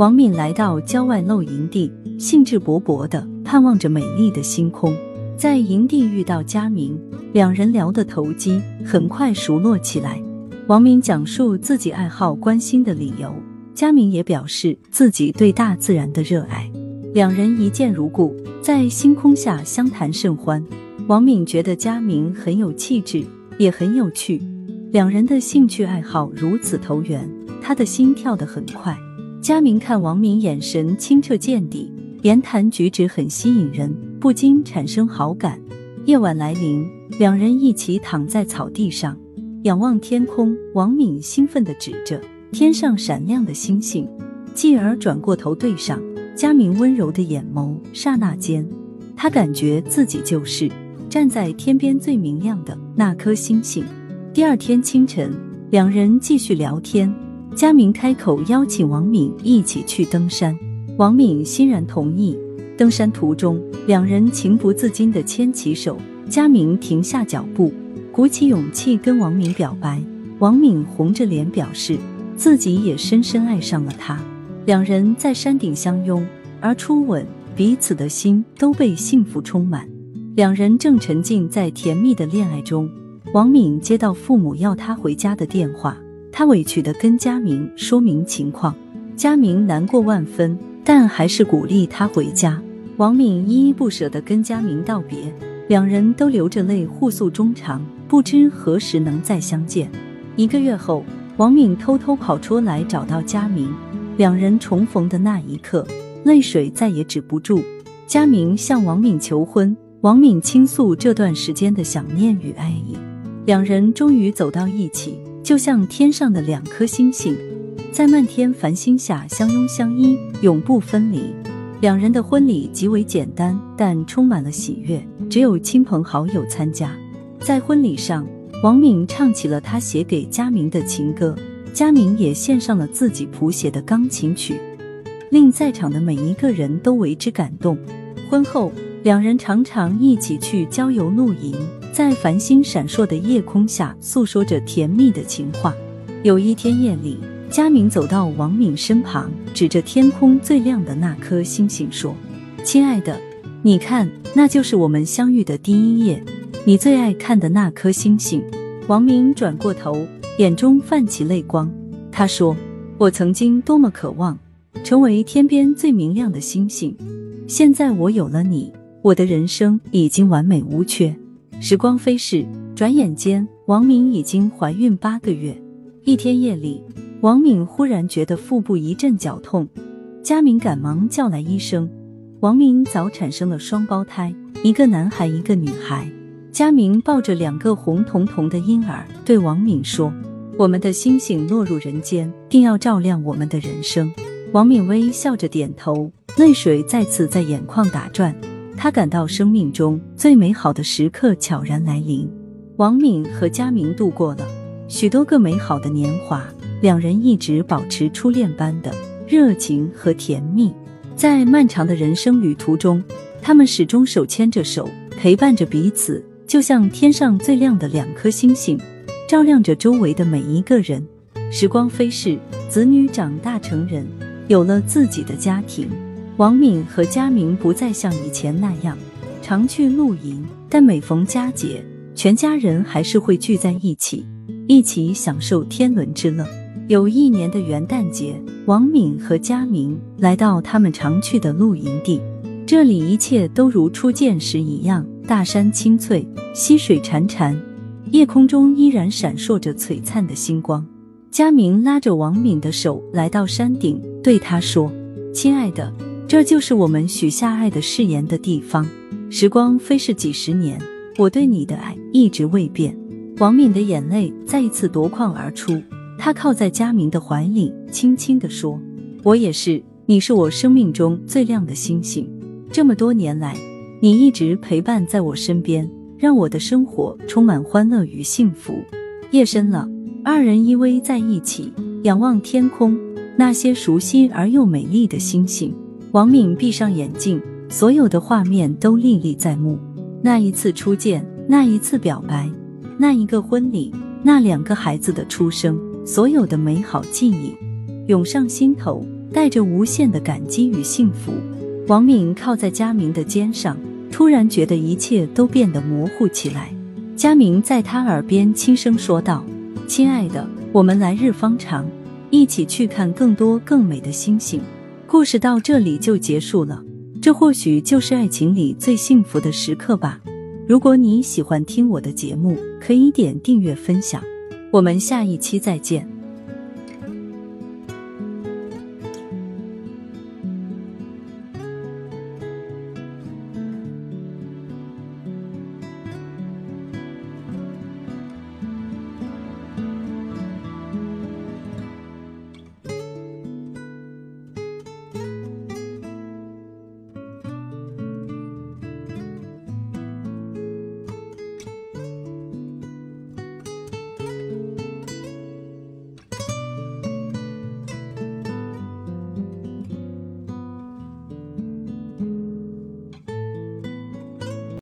王敏来到郊外露营地，兴致勃勃地盼望着美丽的星空。在营地遇到佳明，两人聊得投机，很快熟络起来。王敏讲述自己爱好关心的理由，佳明也表示自己对大自然的热爱。两人一见如故，在星空下相谈甚欢。王敏觉得佳明很有气质，也很有趣。两人的兴趣爱好如此投缘，他的心跳得很快。佳明看王敏眼神清澈见底，言谈举止很吸引人。不禁产生好感。夜晚来临，两人一起躺在草地上，仰望天空。王敏兴奋地指着天上闪亮的星星，继而转过头对上佳明温柔的眼眸。刹那间，他感觉自己就是站在天边最明亮的那颗星星。第二天清晨，两人继续聊天。佳明开口邀请王敏一起去登山，王敏欣然同意。登山途中，两人情不自禁地牵起手。佳明停下脚步，鼓起勇气跟王敏表白。王敏红着脸表示自己也深深爱上了他。两人在山顶相拥而初吻，彼此的心都被幸福充满。两人正沉浸在甜蜜的恋爱中，王敏接到父母要他回家的电话，他委屈地跟佳明说明情况。佳明难过万分，但还是鼓励他回家。王敏依依不舍地跟佳明道别，两人都流着泪互诉衷肠，不知何时能再相见。一个月后，王敏偷偷跑出来找到佳明，两人重逢的那一刻，泪水再也止不住。佳明向王敏求婚，王敏倾诉这段时间的想念与爱意，两人终于走到一起，就像天上的两颗星星，在漫天繁星下相拥相依，永不分离。两人的婚礼极为简单，但充满了喜悦。只有亲朋好友参加。在婚礼上，王敏唱起了他写给佳明的情歌，佳明也献上了自己谱写的钢琴曲，令在场的每一个人都为之感动。婚后，两人常常一起去郊游露营，在繁星闪烁的夜空下诉说着甜蜜的情话。有一天夜里。佳明走到王敏身旁，指着天空最亮的那颗星星说：“亲爱的，你看，那就是我们相遇的第一夜，你最爱看的那颗星星。”王敏转过头，眼中泛起泪光。他说：“我曾经多么渴望成为天边最明亮的星星，现在我有了你，我的人生已经完美无缺。”时光飞逝，转眼间，王敏已经怀孕八个月。一天夜里。王敏忽然觉得腹部一阵绞痛，佳明赶忙叫来医生。王敏早产生了双胞胎，一个男孩，一个女孩。佳明抱着两个红彤彤的婴儿，对王敏说：“我们的星星落入人间，定要照亮我们的人生。”王敏微笑着点头，泪水再次在眼眶打转。他感到生命中最美好的时刻悄然来临。王敏和佳明度过了许多个美好的年华。两人一直保持初恋般的热情和甜蜜，在漫长的人生旅途中，他们始终手牵着手，陪伴着彼此，就像天上最亮的两颗星星，照亮着周围的每一个人。时光飞逝，子女长大成人，有了自己的家庭。王敏和佳明不再像以前那样常去露营，但每逢佳节，全家人还是会聚在一起，一起享受天伦之乐。有一年的元旦节，王敏和佳明来到他们常去的露营地，这里一切都如初见时一样，大山青翠，溪水潺潺，夜空中依然闪烁着璀璨的星光。佳明拉着王敏的手来到山顶，对他说：“亲爱的，这就是我们许下爱的誓言的地方。时光飞逝几十年，我对你的爱一直未变。”王敏的眼泪再一次夺眶而出。她靠在佳明的怀里，轻轻地说：“我也是，你是我生命中最亮的星星。这么多年来，你一直陪伴在我身边，让我的生活充满欢乐与幸福。”夜深了，二人依偎在一起，仰望天空，那些熟悉而又美丽的星星。王敏闭上眼睛，所有的画面都历历在目：那一次初见，那一次表白，那一个婚礼，那两个孩子的出生。所有的美好记忆涌上心头，带着无限的感激与幸福。王敏靠在佳明的肩上，突然觉得一切都变得模糊起来。佳明在他耳边轻声说道：“亲爱的，我们来日方长，一起去看更多更美的星星。”故事到这里就结束了。这或许就是爱情里最幸福的时刻吧。如果你喜欢听我的节目，可以点订阅分享。我们下一期再见。